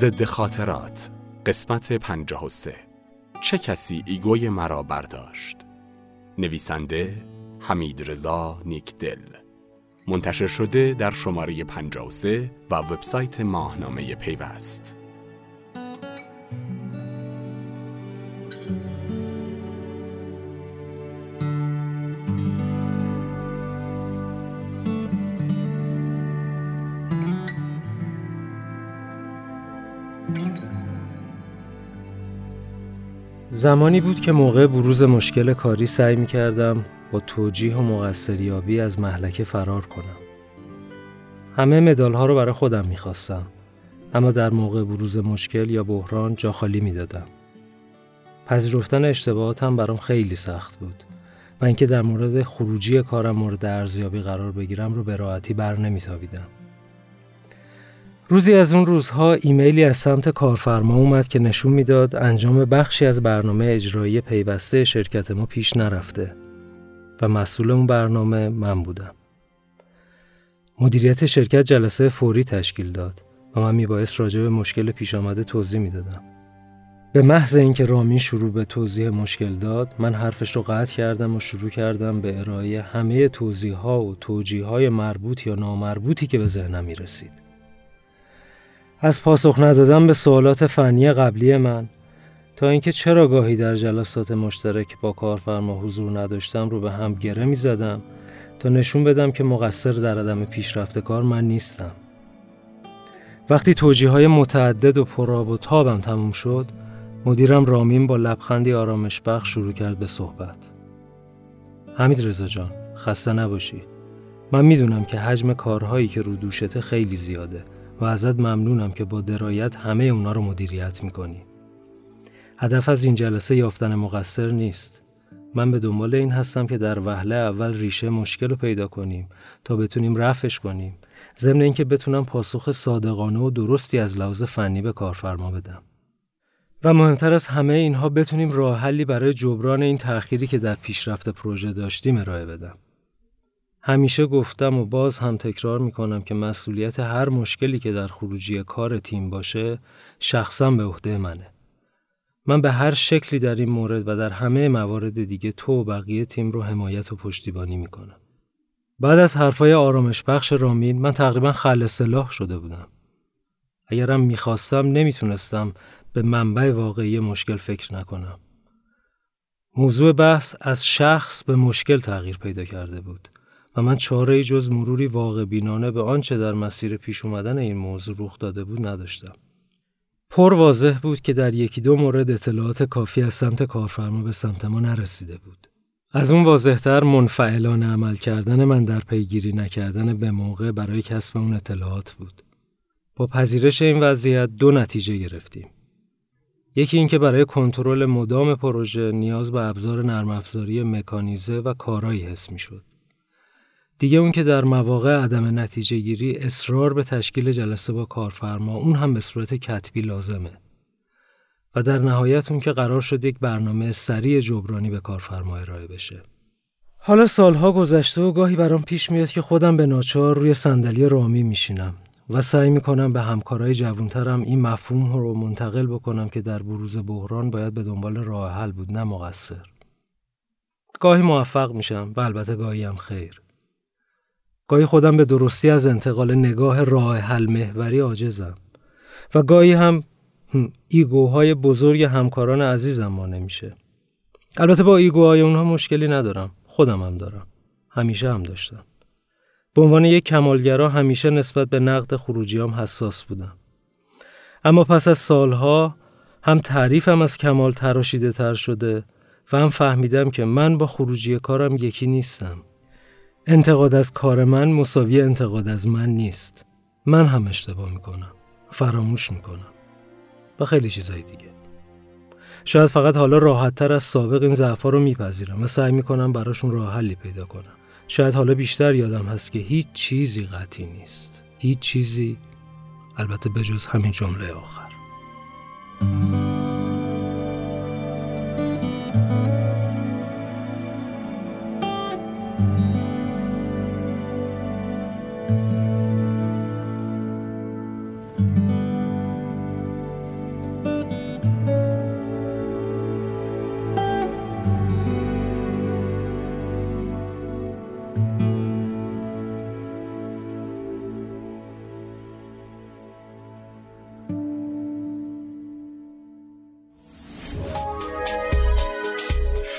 ضد خاطرات. قسمت 53 چه کسی ایگوی مرا برداشت؟ نویسنده حمید رضا نیکدل. منتشر شده در شماره 53 و وبسایت ماهنامه پیوست. زمانی بود که موقع بروز مشکل کاری سعی می کردم با توجیه و مقصریابی از محلکه فرار کنم. همه مدال ها رو برای خودم می خواستم. اما در موقع بروز مشکل یا بحران جا خالی می دادم. پذیرفتن اشتباهاتم برام خیلی سخت بود و اینکه در مورد خروجی کارم مورد ارزیابی قرار بگیرم رو به راحتی بر نمیتابیدم. روزی از اون روزها ایمیلی از سمت کارفرما اومد که نشون می‌داد انجام بخشی از برنامه اجرایی پیوسته شرکت ما پیش نرفته و مسئول اون برنامه من بودم. مدیریت شرکت جلسه فوری تشکیل داد و من میبایست راجع به مشکل پیش آمده توضیح می‌دادم. به محض اینکه رامین شروع به توضیح مشکل داد من حرفش رو قطع کردم و شروع کردم به ارائه همه توضیح ها و توجیه های مربوط یا نامربوطی که به ذهنم می رسید. از پاسخ ندادن به سوالات فنی قبلی من تا اینکه چرا گاهی در جلسات مشترک با کارفرما حضور نداشتم رو به هم گره می زدم تا نشون بدم که مقصر در عدم پیشرفت کار من نیستم. وقتی توجیه های متعدد و پراب و تابم تموم شد مدیرم رامین با لبخندی آرامش بخش شروع کرد به صحبت. حمید رضا جان خسته نباشی. من می‌دونم که حجم کارهایی که رو دوشته خیلی زیاده و ازت ممنونم که با درایت همه اونا رو مدیریت می‌کنی. هدف از این جلسه یافتن مقصر نیست. من به دنبال این هستم که در وهله اول ریشه مشکل رو پیدا کنیم تا بتونیم رفش کنیم. ضمن اینکه بتونم پاسخ صادقانه و درستی از لحاظ فنی به کارفرما بدم. و مهمتر از همه اینها بتونیم راه حلی برای جبران این تأخیری که در پیشرفت پروژه داشتیم ارائه بدم. همیشه گفتم و باز هم تکرار می‌کنم که مسئولیت هر مشکلی که در خروجی کار تیم باشه شخصا به عهده منه. من به هر شکلی در این مورد و در همه موارد دیگه تو و بقیه تیم رو حمایت و پشتیبانی می‌کنم. بعد از حرفای آرامش بخش رامین من تقریبا خل سلاح شده بودم. اگرم می‌خواستم نمی‌تونستم به منبع واقعی مشکل فکر نکنم. موضوع بحث از شخص به مشکل تغییر پیدا کرده بود. و من چاره جز مروری واقع بینانه به آنچه در مسیر پیش اومدن این موضوع رخ داده بود نداشتم. پر واضح بود که در یکی دو مورد اطلاعات کافی از سمت کارفرما به سمت ما نرسیده بود. از اون واضحتر منفعلانه عمل کردن من در پیگیری نکردن به موقع برای کسب اون اطلاعات بود. با پذیرش این وضعیت دو نتیجه گرفتیم. یکی اینکه برای کنترل مدام پروژه نیاز به ابزار نرم افزاری مکانیزه و کارایی حس می‌شد. دیگه اون که در مواقع عدم نتیجه گیری اصرار به تشکیل جلسه با کارفرما اون هم به صورت کتبی لازمه. و در نهایت اون که قرار شد یک برنامه سریع جبرانی به کارفرما ارائه بشه. حالا سالها گذشته و گاهی برام پیش میاد که خودم به ناچار روی صندلی رامی میشینم و سعی می‌کنم به همکارای جوانترم این مفهوم رو منتقل بکنم که در بروز بحران باید به دنبال راه حل بود نه مقصر. گاهی موفق میشم و البته گاهی هم خیر. گاهی خودم به درستی از انتقال نگاه راه حل محوری عاجزم. و گاهی هم ایگوهای بزرگ همکاران عزیزم ما نمیشه البته با ایگوهای اونها مشکلی ندارم. خودم هم دارم. همیشه هم داشتم. به عنوان یک کمالگرا همیشه نسبت به نقد خروجیام حساس بودم. اما پس از سالها هم تعریفم از کمال تراشیده تر شده و هم فهمیدم که من با خروجی کارم یکی نیستم. انتقاد از کار من مساوی انتقاد از من نیست. من هم اشتباه می‌کنم. فراموش می‌کنم. و خیلی چیزای دیگه. شاید فقط حالا راحت تر از سابق این ضعفا رو میپذیرم و سعی می‌کنم براشون راه حلی پیدا کنم. شاید حالا بیشتر یادم هست که هیچ چیزی قطعی نیست. هیچ چیزی البته بجز همین جمله آخر.